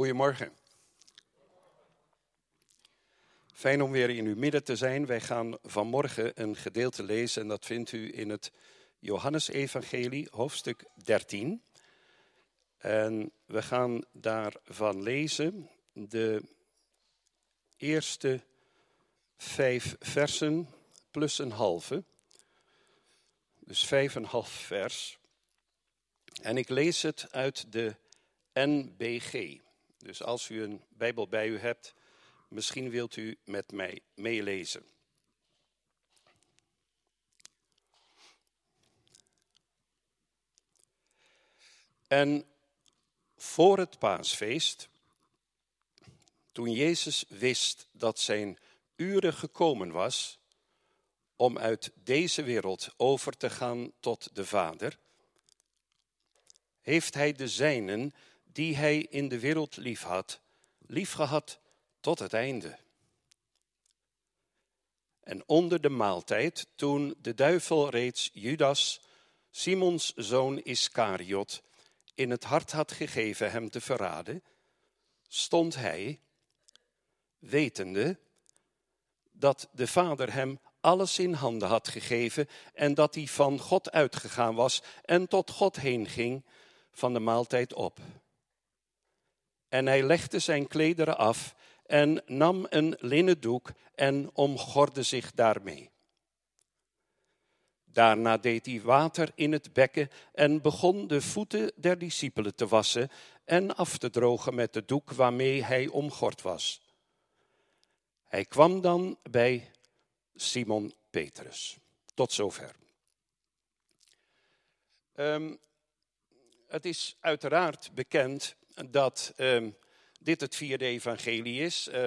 Goedemorgen. Fijn om weer in uw midden te zijn. Wij gaan vanmorgen een gedeelte lezen en dat vindt u in het Johannesevangelie, hoofdstuk 13. En we gaan daarvan lezen de eerste vijf versen plus een halve. Dus vijf en half vers. En ik lees het uit de NBG. Dus als u een Bijbel bij u hebt, misschien wilt u met mij meelezen. En voor het paasfeest, toen Jezus wist dat zijn uren gekomen was om uit deze wereld over te gaan tot de Vader, heeft hij de zijnen die hij in de wereld liefhad, liefgehad tot het einde. En onder de maaltijd, toen de duivel reeds Judas, Simons zoon Iscariot, in het hart had gegeven hem te verraden, stond hij, wetende dat de Vader hem alles in handen had gegeven en dat hij van God uitgegaan was en tot God heen ging van de maaltijd op. En hij legde zijn klederen af en nam een linnen doek en omgorde zich daarmee. Daarna deed hij water in het bekken en begon de voeten der discipelen te wassen en af te drogen met de doek waarmee hij omgord was. Hij kwam dan bij Simon Petrus. Tot zover. Um, het is uiteraard bekend dat um, dit het vierde evangelie is. Uh,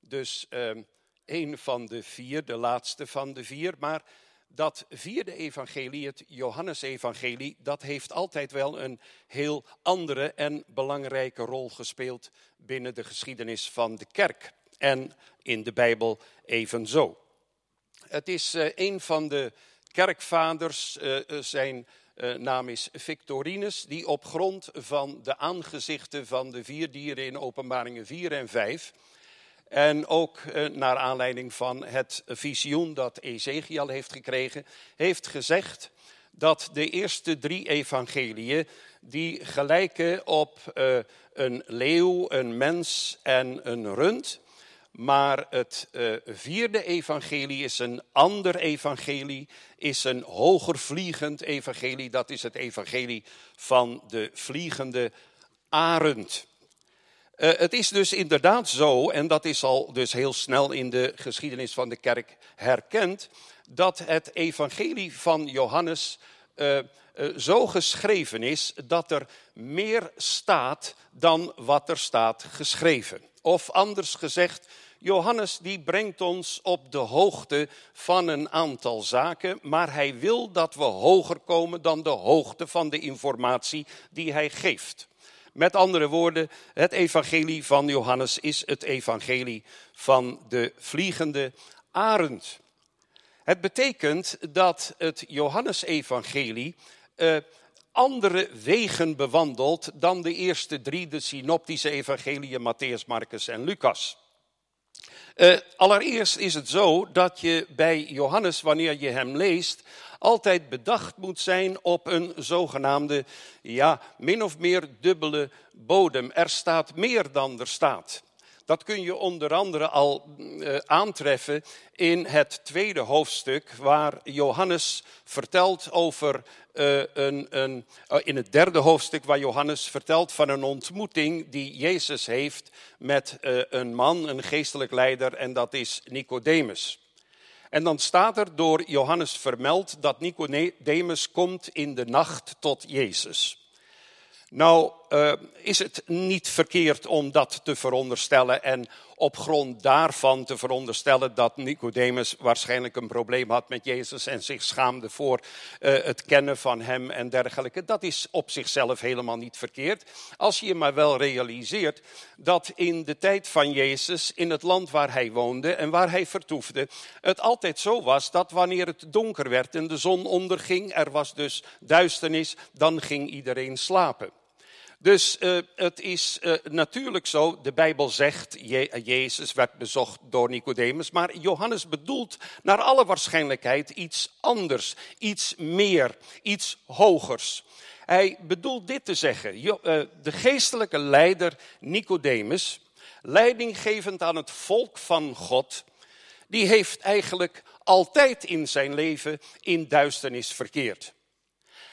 dus um, een van de vier, de laatste van de vier. Maar dat vierde evangelie, het Johannesevangelie, dat heeft altijd wel een heel andere en belangrijke rol gespeeld binnen de geschiedenis van de kerk. En in de Bijbel evenzo. Het is uh, een van de kerkvaders, uh, zijn uh, naam is Victorinus, die op grond van de aangezichten van de vier dieren in openbaringen 4 en 5... En ook uh, naar aanleiding van het visioen dat Ezekiel heeft gekregen, heeft gezegd dat de eerste drie evangeliën, die gelijken op uh, een leeuw, een mens en een rund, maar het uh, vierde evangelie is een ander evangelie, is een hoger vliegend evangelie. Dat is het evangelie van de vliegende arend. Uh, het is dus inderdaad zo, en dat is al dus heel snel in de geschiedenis van de kerk herkend, dat het evangelie van Johannes uh, zo geschreven is dat er meer staat dan wat er staat geschreven. Of anders gezegd, Johannes die brengt ons op de hoogte van een aantal zaken, maar hij wil dat we hoger komen dan de hoogte van de informatie die hij geeft. Met andere woorden, het evangelie van Johannes is het evangelie van de vliegende arend. Het betekent dat het Johannesevangelie uh, andere wegen bewandelt dan de eerste drie, de synoptische evangeliën, Matthäus, Marcus en Lucas. Uh, allereerst is het zo dat je bij Johannes, wanneer je hem leest, altijd bedacht moet zijn op een zogenaamde, ja, min of meer dubbele bodem. Er staat meer dan er staat. Dat kun je onder andere al uh, aantreffen in het tweede hoofdstuk, waar Johannes vertelt over uh, een, een uh, in het derde hoofdstuk, waar Johannes vertelt van een ontmoeting die Jezus heeft met een man, een geestelijk leider, en dat is Nicodemus. En dan staat er door Johannes vermeld dat Nicodemus komt in de nacht tot Jezus. Nou uh, is het niet verkeerd om dat te veronderstellen en op grond daarvan te veronderstellen dat Nicodemus waarschijnlijk een probleem had met Jezus en zich schaamde voor uh, het kennen van hem en dergelijke. Dat is op zichzelf helemaal niet verkeerd. Als je je maar wel realiseert dat in de tijd van Jezus, in het land waar hij woonde en waar hij vertoefde, het altijd zo was dat wanneer het donker werd en de zon onderging, er was dus duisternis, dan ging iedereen slapen. Dus uh, het is uh, natuurlijk zo, de Bijbel zegt, Je Jezus werd bezocht door Nicodemus, maar Johannes bedoelt naar alle waarschijnlijkheid iets anders, iets meer, iets hogers. Hij bedoelt dit te zeggen, uh, de geestelijke leider Nicodemus, leidinggevend aan het volk van God, die heeft eigenlijk altijd in zijn leven in duisternis verkeerd.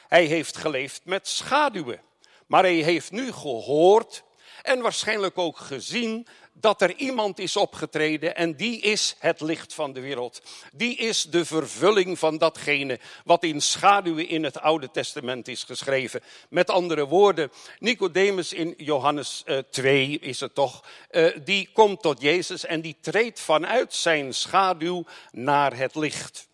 Hij heeft geleefd met schaduwen. Maar hij heeft nu gehoord en waarschijnlijk ook gezien dat er iemand is opgetreden en die is het licht van de wereld. Die is de vervulling van datgene wat in schaduwen in het Oude Testament is geschreven. Met andere woorden, Nicodemus in Johannes 2 eh, is het toch, uh, die komt tot Jezus en die treedt vanuit zijn schaduw naar het licht.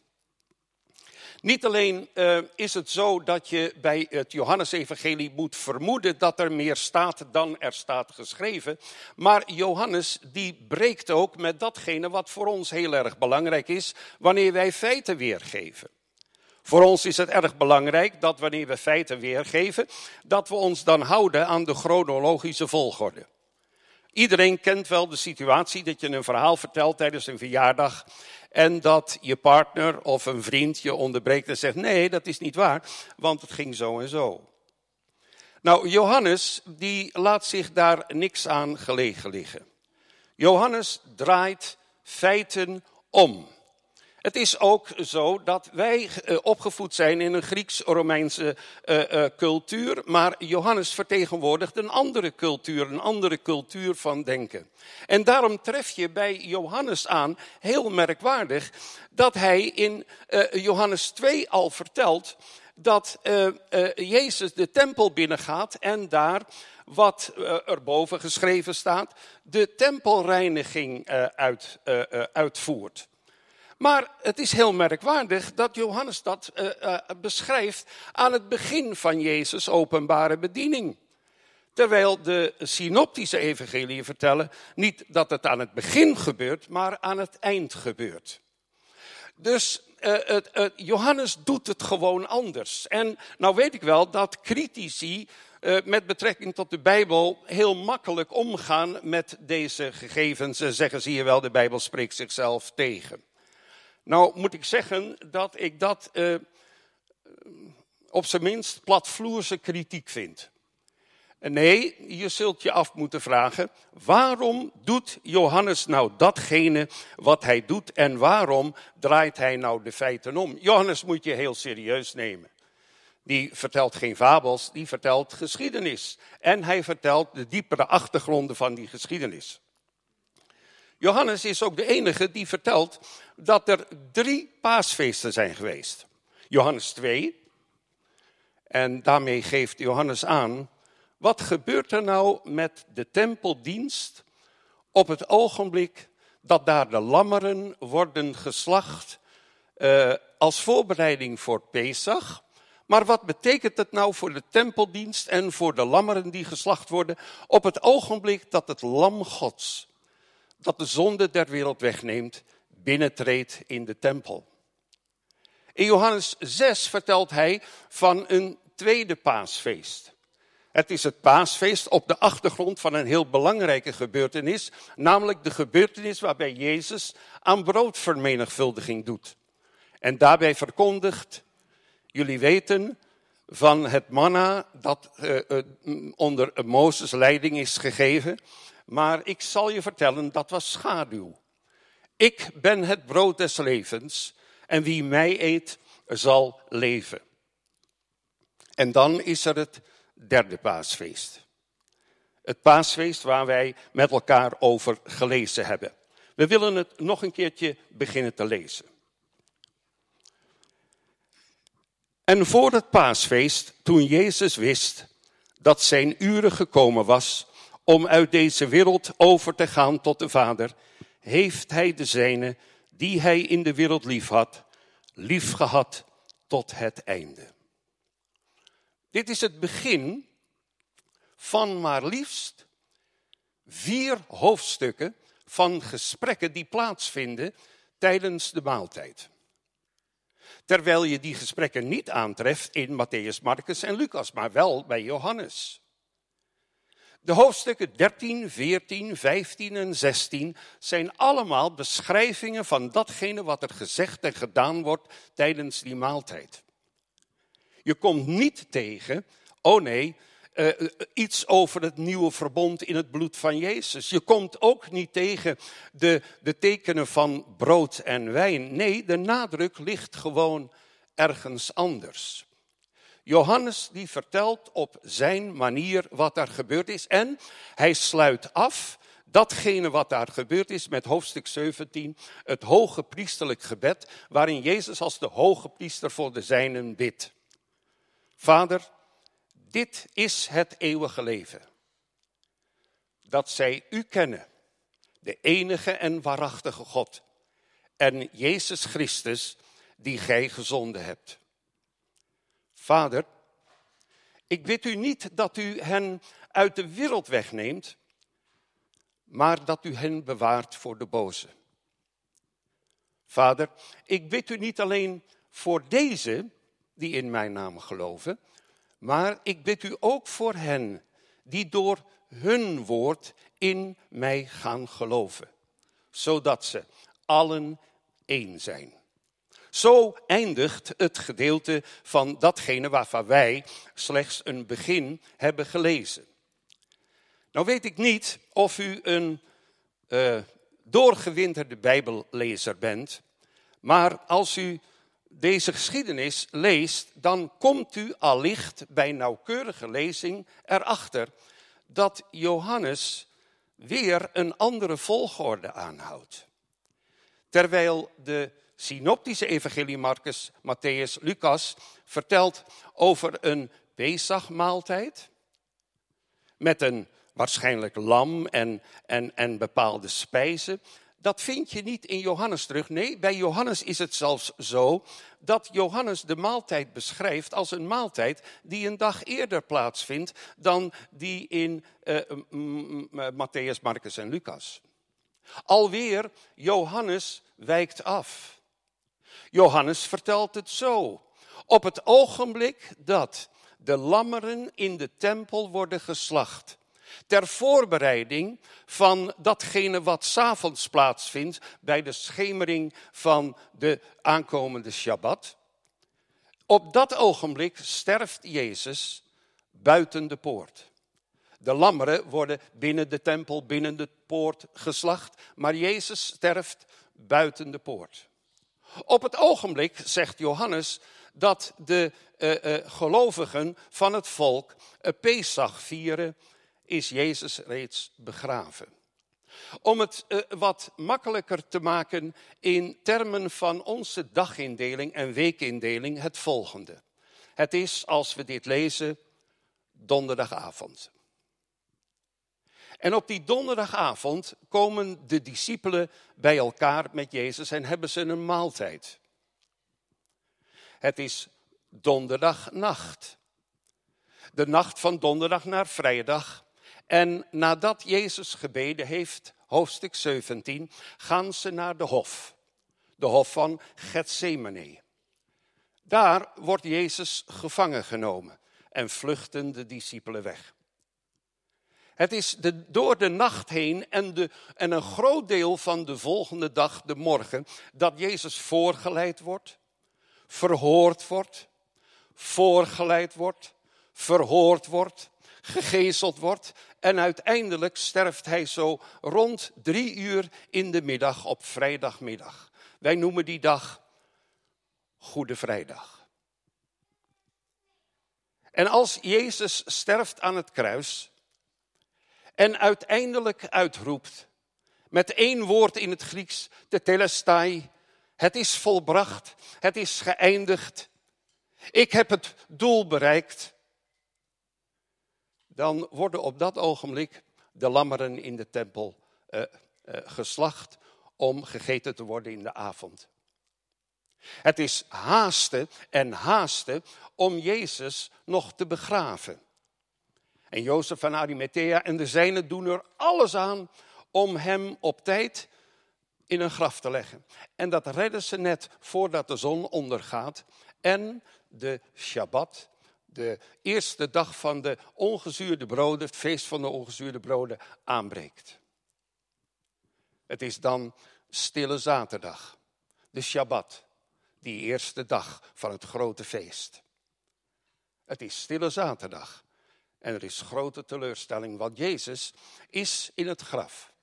Niet alleen uh, is het zo dat je bij het Johannesevangelie moet vermoeden dat er meer staat dan er staat geschreven. Maar Johannes die breekt ook met datgene wat voor ons heel erg belangrijk is wanneer wij feiten weergeven. Voor ons is het erg belangrijk dat wanneer we feiten weergeven, dat we ons dan houden aan de chronologische volgorde. Iedereen kent wel de situatie dat je een verhaal vertelt tijdens een verjaardag en dat je partner of een vriend je onderbreekt en zegt: Nee, dat is niet waar, want het ging zo en zo. Nou, Johannes, die laat zich daar niks aan gelegen liggen. Johannes draait feiten om. Het is ook zo dat wij uh, opgevoed zijn in een Grieks-Romeinse uh, uh, cultuur, maar Johannes vertegenwoordigt een andere cultuur, een andere cultuur van denken. En daarom tref je bij Johannes aan, heel merkwaardig, dat hij in Johannes 2 al vertelt dat Jezus de tempel binnengaat en daar wat erboven geschreven staat, de tempelreiniging uit, uitvoert. Maar het is heel merkwaardig dat Johannes dat uh, uh, beschrijft aan het begin van Jezus' openbare bediening. Terwijl de synoptische evangelieën vertellen niet dat het aan het begin gebeurt, maar aan het eind gebeurt. Dus uh, Johannes doet het gewoon anders. En nou weet ik wel dat critici met betrekking tot de Bijbel heel makkelijk omgaan met deze gegevens. En zeggen, zie je wel, de Bijbel spreekt zichzelf tegen. Nou moet ik zeggen dat ik dat uh, op zijn minst platvloerse kritiek vind. Nee, je zult je af moeten vragen, waarom doet Johannes nou datgene wat hij doet en waarom draait hij nou de feiten om? Johannes moet je heel serieus nemen. Die vertelt geen fabels, die vertelt geschiedenis. En hij vertelt de diepere achtergronden van die geschiedenis. Johannes is ook de enige die vertelt dat er drie paasfeesten zijn geweest. Johannes 2. En daarmee geeft Johannes aan, wat gebeurt er nou met de tempeldienst op het ogenblik dat daar de lammeren worden geslacht uh, als voorbereiding voor Pesach? Maar wat betekent het nou voor de tempeldienst en voor de lammeren die geslacht worden op het ogenblik dat het lam Gods dat de zonde der wereld wegneemt, binnentreedt in de tempel. In Johannes 6 vertelt hij van een tweede paasfeest. Het is het paasfeest op de achtergrond van een heel belangrijke gebeurtenis, namelijk de gebeurtenis waarbij Jezus aan broodvermenigvuldiging doet. En daarbij verkondigt, jullie weten van het manna dat uh, uh, onder Mozes leiding is gegeven, maar ik zal je vertellen, dat was schaduw. Ik ben het brood des levens en wie mij eet zal leven. En dan is er het derde paasfeest. Het paasfeest waar wij met elkaar over gelezen hebben. We willen het nog een keertje beginnen te lezen. En voor het paasfeest, toen Jezus wist dat zijn uren gekomen was om uit deze wereld over te gaan tot de Vader, heeft hij de zijne, die hij in de wereld lief had, lief gehad tot het einde. Dit is het begin van maar liefst vier hoofdstukken van gesprekken die plaatsvinden tijdens de maaltijd. Terwijl je die gesprekken niet aantreft in Matthäus, Marcus en Lucas, maar wel bij Johannes. De hoofdstukken 13, 14, 15 en 16 zijn allemaal beschrijvingen van datgene wat er gezegd en gedaan wordt tijdens die maaltijd. Je komt niet tegen, oh nee, uh, iets over het nieuwe verbond in het bloed van Jezus. Je komt ook niet tegen de, de tekenen van brood en wijn. Nee, de nadruk ligt gewoon ergens anders. Johannes die vertelt op zijn manier wat er gebeurd is en hij sluit af datgene wat daar gebeurd is met hoofdstuk 17, het hoge priesterlijk gebed, waarin Jezus als de hoge priester voor de zijnen bidt. Vader, dit is het eeuwige leven. Dat zij u kennen, de enige en waarachtige God, en Jezus Christus, die gij gezonden hebt. Vader, ik bid u niet dat u hen uit de wereld wegneemt, maar dat u hen bewaart voor de boze. Vader, ik bid u niet alleen voor deze die in mijn naam geloven, maar ik bid u ook voor hen die door hun woord in mij gaan geloven, zodat ze allen één zijn. Zo eindigt het gedeelte van datgene waarvan wij slechts een begin hebben gelezen. Nou weet ik niet of u een uh, doorgewinterde Bijbellezer bent, maar als u deze geschiedenis leest, dan komt u allicht bij nauwkeurige lezing erachter dat Johannes weer een andere volgorde aanhoudt. Terwijl de synoptische evangelie Marcus, Matthäus, Lucas vertelt over een Pesachmaaltijd met een waarschijnlijk lam en, en, en bepaalde spijzen. Dat vind je niet in Johannes terug. Nee, bij Johannes is het zelfs zo dat Johannes de maaltijd beschrijft als een maaltijd die een dag eerder plaatsvindt dan die in uh, Matthäus, Marcus en Lucas. Alweer, Johannes wijkt af. Johannes vertelt het zo. Op het ogenblik dat de lammeren in de tempel worden geslacht, ter voorbereiding van datgene wat s'avonds plaatsvindt bij de schemering van de aankomende Shabbat. Op dat ogenblik sterft Jezus buiten de poort. De lammeren worden binnen de tempel, binnen de poort geslacht, maar Jezus sterft buiten de poort. Op het ogenblik, zegt Johannes, dat de uh, uh, gelovigen van het volk uh, Pesach vieren, is Jezus reeds begraven. Om het wat makkelijker te maken in termen van onze dagindeling en weekindeling het volgende. Het is, als we dit lezen, donderdagavond. En op die donderdagavond komen de discipelen bij elkaar met Jezus en hebben ze een maaltijd. Het is donderdagnacht. De nacht van donderdag naar vrijdag. En nadat Jezus gebeden heeft, hoofdstuk 17, gaan ze naar de hof. De hof van Gethsemane. Daar wordt Jezus gevangen genomen en vluchten de discipelen weg. Het is de, door de nacht heen en, de, en een groot deel van de volgende dag, de morgen, dat Jezus voorgeleid wordt, verhoord wordt, voorgeleid wordt, verhoord wordt, gegezeld wordt en uiteindelijk sterft hij zo rond drie uur in de middag op vrijdagmiddag. Wij noemen die dag Goede Vrijdag. En als Jezus sterft aan het kruis, en uiteindelijk uitroept met één woord in het Grieks, de telestai, het is volbracht, het is geëindigd, ik heb het doel bereikt, dan worden op dat ogenblik de lammeren in de tempel uh, uh, geslacht om gegeten te worden in de avond. Het is haasten en haasten om Jezus nog te begraven. En Jozef van Arimathea en de zijnen doen er alles aan om hem op tijd in een graf te leggen. En dat redden ze net voordat de zon ondergaat en de Shabbat, de eerste dag van de ongezuurde broden, het feest van de ongezuurde broden, aanbreekt. Het is dan stille zaterdag, de Shabbat, die eerste dag van het grote feest. Het is stille zaterdag en er is grote teleurstelling, want Jezus is in het graf.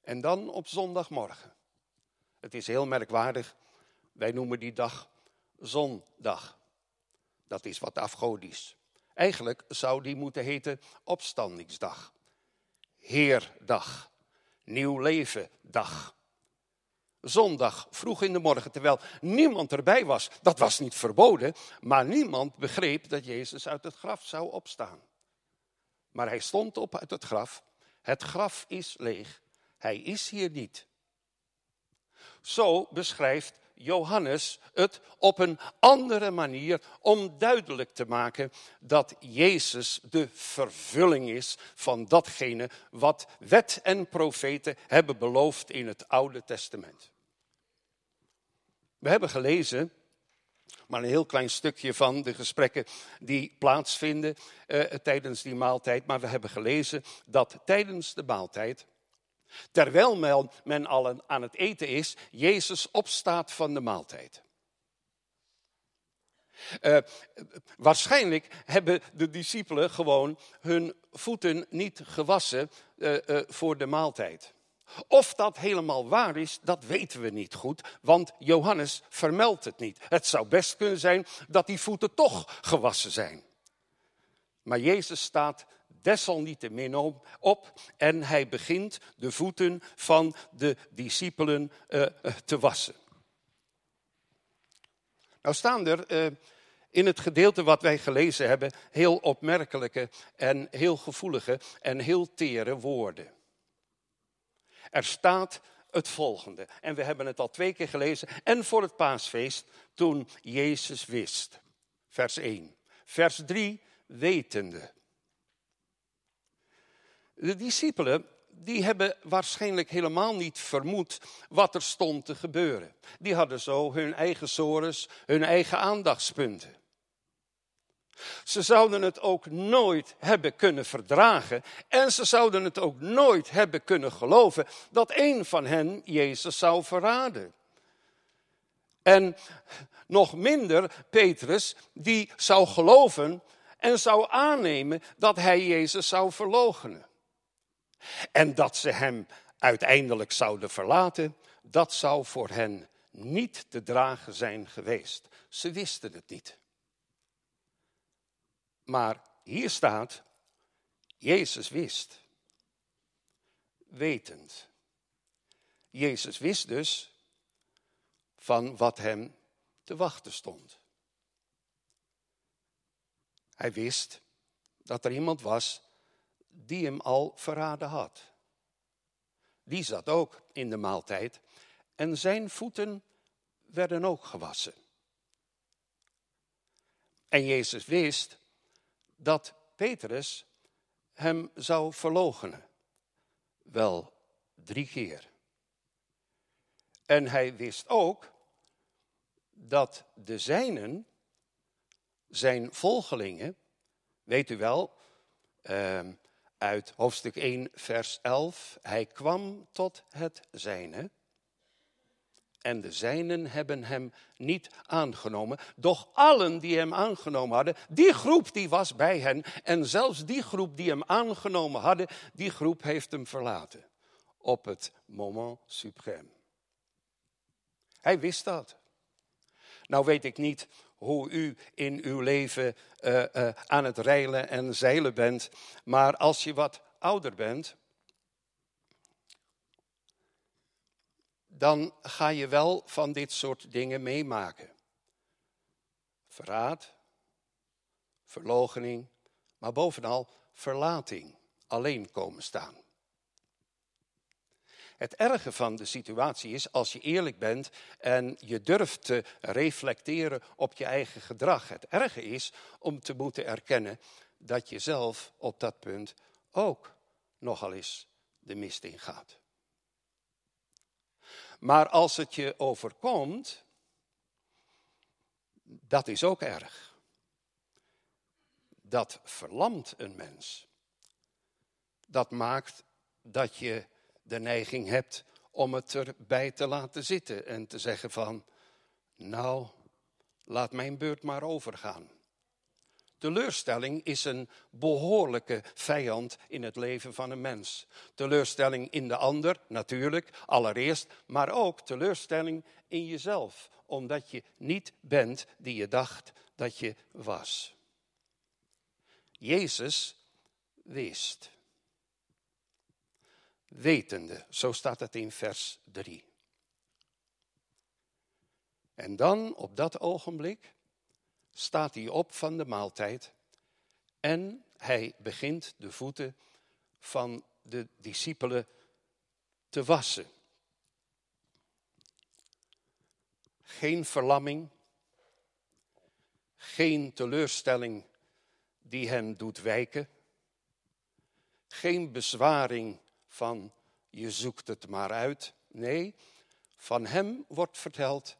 En dan op zondagmorgen. Het is heel merkwaardig, wij noemen die dag zondag. Dat is wat afgodisch. Eigenlijk zou die moeten heten opstandingsdag. Heerdag. Nieuw leven dag. Zondag, vroeg in de morgen, terwijl niemand erbij was. Dat was niet verboden, maar niemand begreep dat Jezus uit het graf zou opstaan. Maar hij stond op uit het graf. Het graf is leeg. Hij is hier niet. Zo beschrijft Johannes het op een andere manier om duidelijk te maken dat Jezus de vervulling is van datgene wat wet en profeten hebben beloofd in het Oude Testament. We hebben gelezen, maar een heel klein stukje van de gesprekken die plaatsvinden eh, tijdens die maaltijd, maar we hebben gelezen dat tijdens de maaltijd Terwijl men, al aan het eten is, Jezus opstaat van de maaltijd. Uh, waarschijnlijk hebben de discipelen gewoon hun voeten niet gewassen uh, voor de maaltijd. Of dat helemaal waar is, dat weten we niet goed, want Johannes vermeldt het niet. Het zou best kunnen zijn dat die voeten toch gewassen zijn. Maar Jezus staat desalniettemin op en hij begint de voeten van de discipelen uh, te wassen. Nou staan er uh, in het gedeelte wat wij gelezen hebben heel opmerkelijke en heel gevoelige en heel tere woorden. Er staat het volgende, en we hebben het al twee keer gelezen, en voor het paasfeest toen Jezus wist. Vers 1. Vers 3, wetende. De discipelen die hebben waarschijnlijk helemaal niet vermoed wat er stond te gebeuren. Die hadden zo hun eigen sores, hun eigen aandachtspunten. Ze zouden het ook nooit hebben kunnen verdragen en ze zouden het ook nooit hebben kunnen geloven dat een van hen Jezus zou verraden. En nog minder Petrus, die zou geloven en zou aannemen dat hij Jezus zou verloochenen. En dat ze hem uiteindelijk zouden verlaten, dat zou voor hen niet te dragen zijn geweest. Ze wisten het niet. Maar hier staat, Jezus wist. Wetend. Jezus wist dus van wat hem te wachten stond. Hij wist dat er iemand was die hem al verraden had. Die zat ook in de maaltijd en zijn voeten werden ook gewassen. En Jezus wist dat Petrus hem zou verloochenen. Wel drie keer. En hij wist ook dat de zijnen, zijn volgelingen, weet u wel, uh, uit hoofdstuk 1, vers 11. Hij kwam tot het zijne. En de zijnen hebben hem niet aangenomen. Doch allen die hem aangenomen hadden, die groep die was bij hen. En zelfs die groep die hem aangenomen hadden, die groep heeft hem verlaten. Op het moment suprême. Hij wist dat. Nou weet ik niet hoe u in uw leven uh, uh, aan het reilen en zeilen bent. Maar als je wat ouder bent, dan ga je wel van dit soort dingen meemaken. Verraad, verlogening, maar bovenal verlating, alleen komen staan. Het erge van de situatie is als je eerlijk bent en je durft te reflecteren op je eigen gedrag. Het erge is om te moeten erkennen dat je zelf op dat punt ook nogal eens de mist ingaat. Maar als het je overkomt, dat is ook erg. dat verlamt een mens. Dat maakt dat je de neiging hebt om het erbij te laten zitten en te zeggen van, nou, laat mijn beurt maar overgaan. Teleurstelling is een behoorlijke vijand in het leven van een mens. Teleurstelling in de ander, natuurlijk, allereerst, maar ook teleurstelling in jezelf, omdat je niet bent die je dacht dat je was. Jezus wist. Wetende, zo staat het in vers 3. En dan op dat ogenblik staat hij op van de maaltijd en hij begint de voeten van de discipelen te wassen. Geen verlamming, geen teleurstelling die hen doet wijken, geen bezwaring van je zoekt het maar uit. Nee, van hem wordt verteld,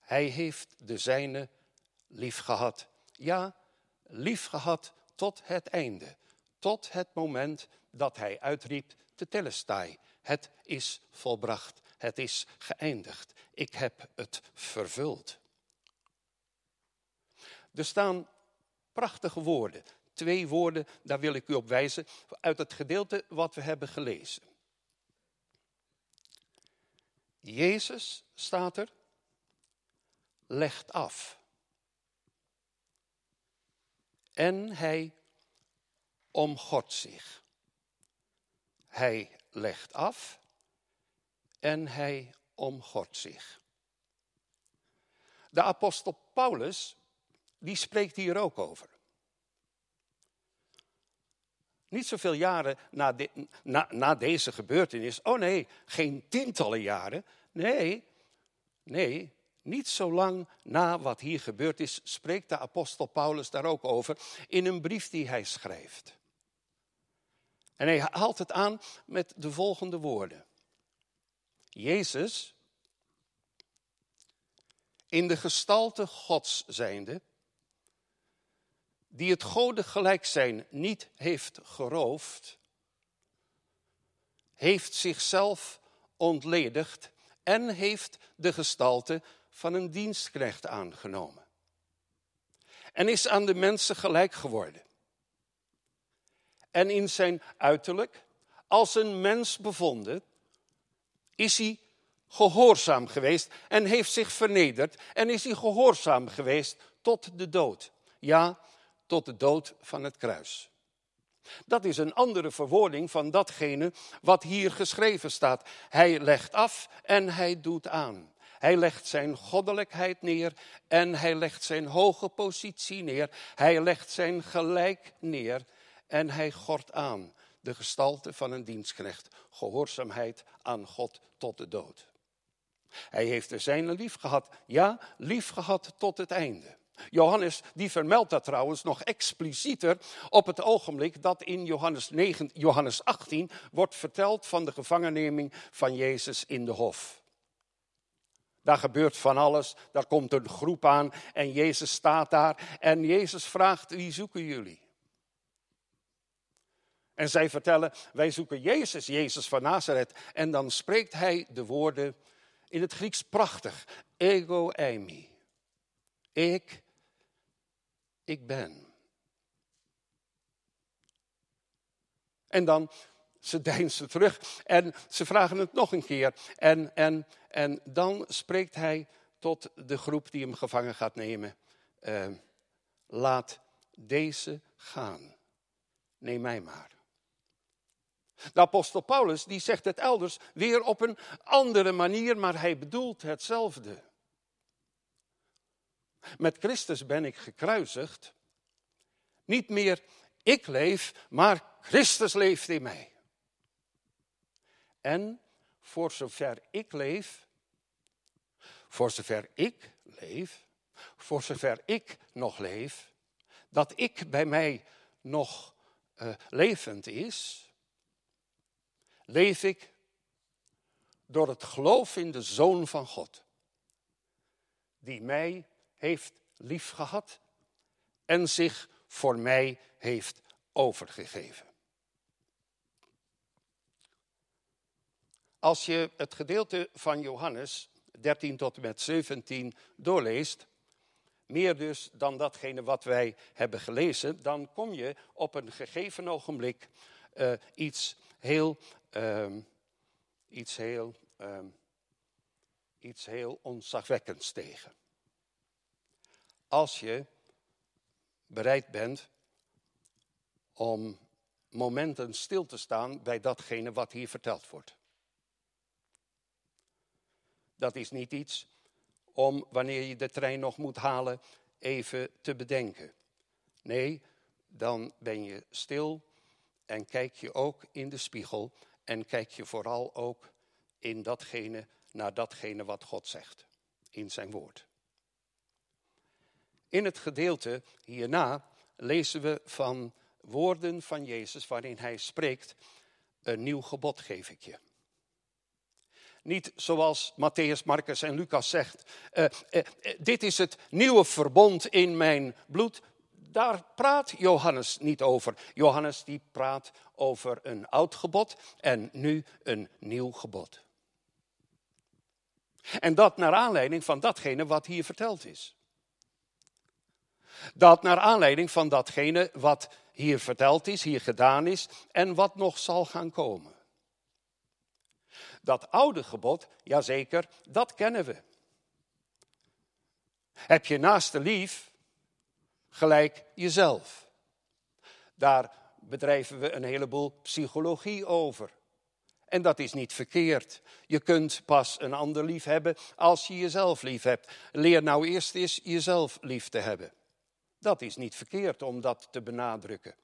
hij heeft de zijne lief gehad. Ja, lief gehad tot het einde. Tot het moment dat hij uitriep, te telestai. Het is volbracht. Het is geëindigd. Ik heb het vervuld. Er staan prachtige woorden. Twee woorden, daar wil ik u op wijzen, uit het gedeelte wat we hebben gelezen. Jezus staat er, legt af. En hij omgort zich. Hij legt af en hij omgort zich. De apostel Paulus, die spreekt hier ook over. Niet zoveel jaren na, na, na, deze gebeurtenis. Oh nee, geen tientallen jaren. Nee, nee, niet zo lang na wat hier gebeurd is, spreekt de apostel Paulus daar ook over in een brief die hij schrijft. En hij haalt het aan met de volgende woorden. Jezus, in de gestalte Gods zijnde, die het gode gelijk zijn niet heeft geroofd, heeft zichzelf ontledigd en heeft de gestalte van een dienstknecht aangenomen. En is aan de mensen gelijk geworden. En in zijn uiterlijk, als een mens bevonden, is hij gehoorzaam geweest en heeft zich vernederd en is hij gehoorzaam geweest tot de dood. Ja, tot de dood van het kruis. Dat is een andere verwoording van datgene wat hier geschreven staat. Hij legt af en hij doet aan. Hij legt zijn goddelijkheid neer en hij legt zijn hoge positie neer. Hij legt zijn gelijk neer en hij gort aan de gestalte van een dienstknecht. Gehoorzaamheid aan God tot de dood. Hij heeft de zijne lief gehad, ja, lief gehad tot het einde. Johannes die vermeldt dat trouwens nog explicieter op het ogenblik dat in Johannes, 9, Johannes 18 wordt verteld van de gevangenneming van Jezus in de hof. Daar gebeurt van alles, daar komt een groep aan en Jezus staat daar en Jezus vraagt, wie zoeken jullie? En zij vertellen, wij zoeken Jezus, Jezus van Nazareth. En dan spreekt hij de woorden in het Grieks prachtig, ego eimi. Ik, ik ben. En dan, ze deinsen terug en ze vragen het nog een keer. En, en, en dan spreekt hij tot de groep die hem gevangen gaat nemen. Uh, laat deze gaan. Neem mij maar. De apostel Paulus die zegt het elders weer op een andere manier, maar hij bedoelt hetzelfde. Met Christus ben ik gekruisigd. Niet meer ik leef, maar Christus leeft in mij. En voor zover ik leef, voor zover ik leef, voor zover ik nog leef, dat ik bij mij nog uh, levend is, leef ik door het geloof in de Zoon van God, die mij heeft liefgehad en zich voor mij heeft overgegeven. Als je het gedeelte van Johannes 13 tot en met 17 doorleest, meer dus dan datgene wat wij hebben gelezen, dan kom je op een gegeven ogenblik uh, iets heel, um, iets heel, um, iets heel onzagwekkends tegen. Als je bereid bent om momenten stil te staan bij datgene wat hier verteld wordt. Dat is niet iets om wanneer je de trein nog moet halen even te bedenken. Nee, dan ben je stil en kijk je ook in de spiegel en kijk je vooral ook in datgene, naar datgene wat God zegt in zijn woord. In het gedeelte hierna lezen we van woorden van Jezus waarin hij spreekt, een nieuw gebod geef ik je. Niet zoals Matthäus, Marcus en Lucas zegt, uh, uh, dit is het nieuwe verbond in mijn bloed. Daar praat Johannes niet over. Johannes die praat over een oud gebod en nu een nieuw gebod. En dat naar aanleiding van datgene wat hier verteld is. Dat naar aanleiding van datgene wat hier verteld is, hier gedaan is en wat nog zal gaan komen. Dat oude gebod, jazeker, dat kennen we. Heb je naaste lief, gelijk jezelf. Daar bedrijven we een heleboel psychologie over. En dat is niet verkeerd. Je kunt pas een ander lief hebben als je jezelf lief hebt. Leer nou eerst eens jezelf lief te hebben. Dat is niet verkeerd om dat te benadrukken.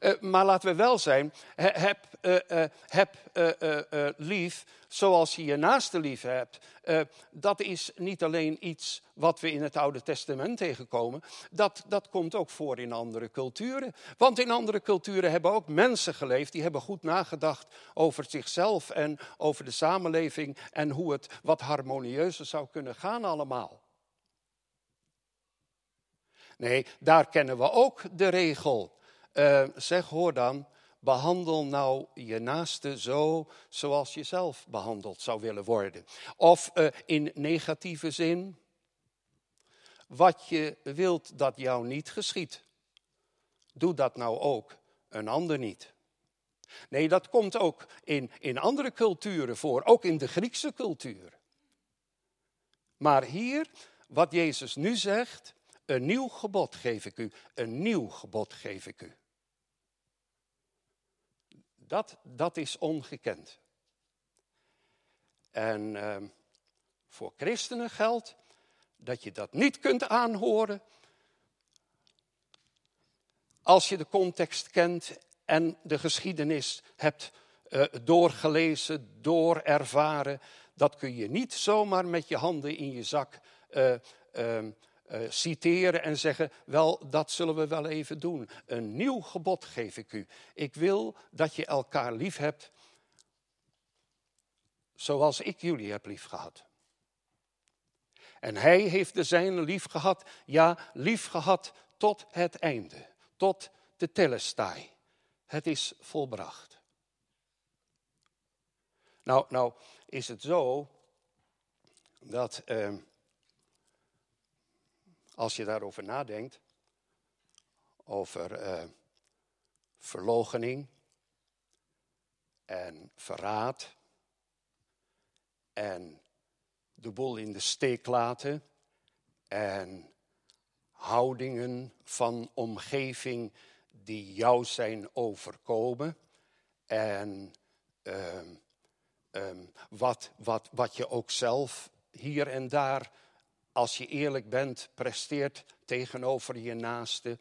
Uh, maar laten we wel zijn, heb, uh, heb lief zoals je je naaste lief hebt. dat is niet alleen iets wat we in het Oude Testament tegenkomen. Dat, dat komt ook voor in andere culturen. Want in andere culturen hebben ook mensen geleefd die hebben goed nagedacht over zichzelf en over de samenleving en hoe het wat harmonieuzer zou kunnen gaan allemaal. Nee, daar kennen we ook de regel. Uh, zeg, hoor dan, behandel nou je naaste zo zoals je zelf behandeld zou willen worden. Of uh, in negatieve zin, wat je wilt dat jou niet geschiet, doe dat nou ook een ander niet. Nee, dat komt ook in, in andere culturen voor, ook in de Griekse cultuur. Maar hier, wat Jezus nu zegt, een nieuw gebod geef ik u, een nieuw gebod geef ik u. Dat, dat is ongekend. En uh, voor christenen geldt dat je dat niet kunt aanhoren als je de context kent en de geschiedenis hebt uh, doorgelezen, doorervaren. Dat kun je niet zomaar met je handen in je zak uh, uh, citeren en zeggen, wel, dat zullen we wel even doen. Een nieuw gebod geef ik u. Ik wil dat je elkaar lief hebt zoals ik jullie heb lief gehad. En hij heeft de zijne lief gehad, ja, lief gehad tot het einde, tot de telestai. Het is volbracht. Nou, nou is het zo dat uh, als je daarover nadenkt, over uh, verlogening en verraad en de boel in de steek laten en houdingen van omgeving die jou zijn overkomen en um, um, wat, wat, wat je ook zelf hier en daar als je eerlijk bent, presteert tegenover je naaste,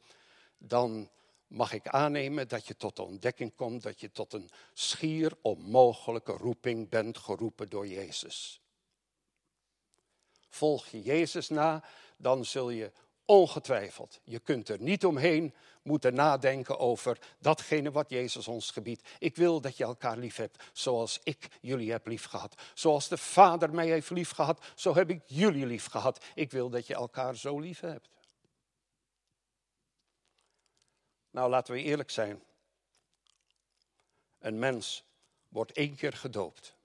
dan mag ik aannemen dat je tot de ontdekking komt dat je tot een schier onmogelijke roeping bent geroepen door Jezus. Volg je Jezus na, dan zul je ongetwijfeld, je kunt er niet omheen, moeten nadenken over datgene wat Jezus ons gebiedt. Ik wil dat je elkaar lief hebt zoals ik jullie heb lief gehad. Zoals de Vader mij heeft lief gehad, zo heb ik jullie lief gehad. Ik wil dat je elkaar zo lief hebt. Nou, laten we eerlijk zijn. Een mens wordt één keer gedoopt.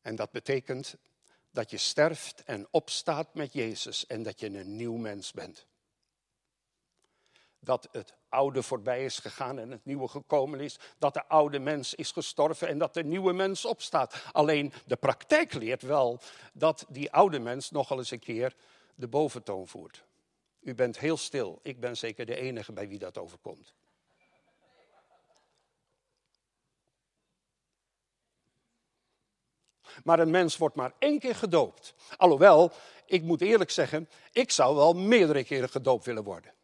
En dat betekent dat je sterft en opstaat met Jezus en dat je een nieuw mens bent. Dat het oude voorbij is gegaan en het nieuwe gekomen is. Dat de oude mens is gestorven en dat de nieuwe mens opstaat. Alleen de praktijk leert wel dat die oude mens nogal eens een keer de boventoon voert. U bent heel stil. Ik ben zeker de enige bij wie dat overkomt. Maar een mens wordt maar één keer gedoopt. Alhoewel, ik moet eerlijk zeggen, ik zou wel meerdere keren gedoopt willen worden.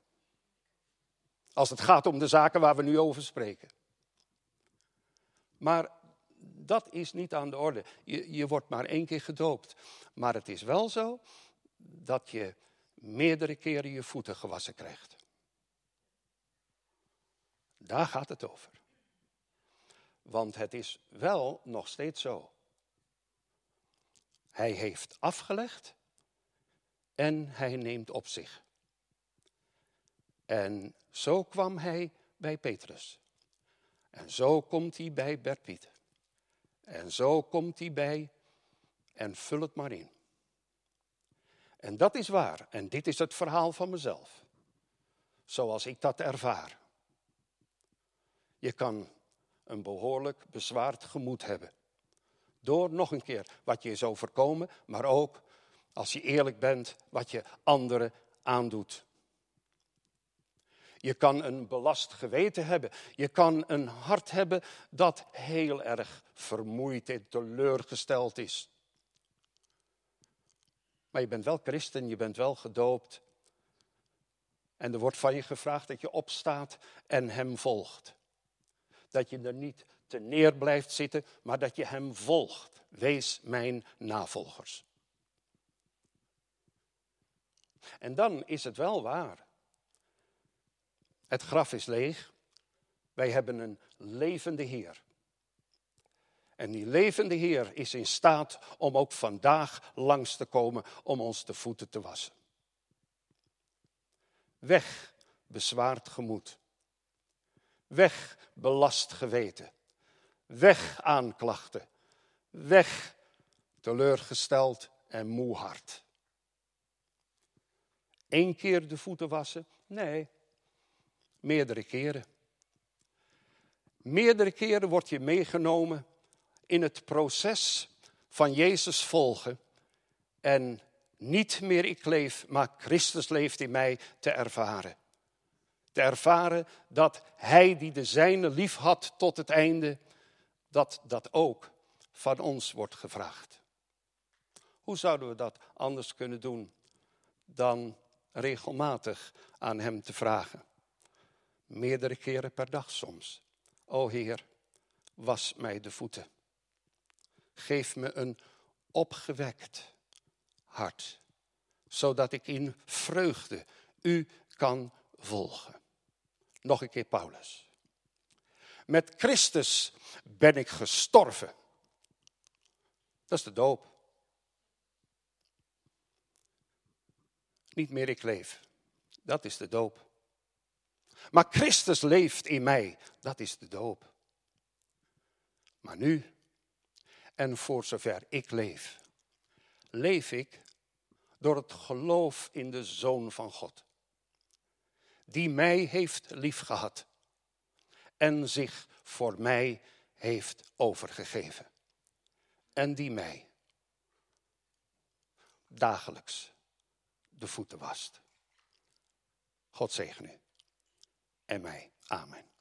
Als het gaat om de zaken waar we nu over spreken. Maar dat is niet aan de orde. Je, je wordt maar één keer gedoopt. Maar het is wel zo dat je meerdere keren je voeten gewassen krijgt. Daar gaat het over. Want het is wel nog steeds zo. Hij heeft afgelegd en hij neemt op zich. En zo kwam hij bij Petrus. En zo komt hij bij Bert Piet. En zo komt hij bij en vul het maar in. En dat is waar. En dit is het verhaal van mezelf. Zoals ik dat ervaar. Je kan een behoorlijk bezwaard gemoed hebben. Door nog een keer wat je is overkomen, maar ook als je eerlijk bent wat je anderen aandoet. Je kan een belast geweten hebben. Je kan een hart hebben dat heel erg vermoeid en teleurgesteld is. Maar je bent wel christen, je bent wel gedoopt. En er wordt van je gevraagd dat je opstaat en hem volgt. Dat je er niet te neer blijft zitten, maar dat je hem volgt. Wees mijn navolgers. En dan is het wel waar. Het graf is leeg. Wij hebben een levende Heer. En die levende Heer is in staat om ook vandaag langs te komen om ons de voeten te wassen. Weg bezwaard gemoed. Weg belast geweten. Weg aanklachten. Weg teleurgesteld en moe hart. Eén keer de voeten wassen? Nee, meerdere keren. Meerdere keren word je meegenomen in het proces van Jezus volgen en niet meer ik leef, maar Christus leeft in mij te ervaren. Te ervaren dat Hij die de zijne lief had tot het einde, dat dat ook van ons wordt gevraagd. Hoe zouden we dat anders kunnen doen dan regelmatig aan Hem te vragen? Meerdere keren per dag soms. O Heer, was mij de voeten. Geef me een opgewekt hart, zodat ik in vreugde u kan volgen. Nog een keer Paulus. Met Christus ben ik gestorven. Dat is de doop. Niet meer ik leef. Dat is de doop. Maar Christus leeft in mij. Dat is de doop. Maar nu en voor zover ik leef, leef ik door het geloof in de Zoon van God. Die mij heeft liefgehad en zich voor mij heeft overgegeven. En die mij dagelijks de voeten wast. God zegen u en mij. Amen.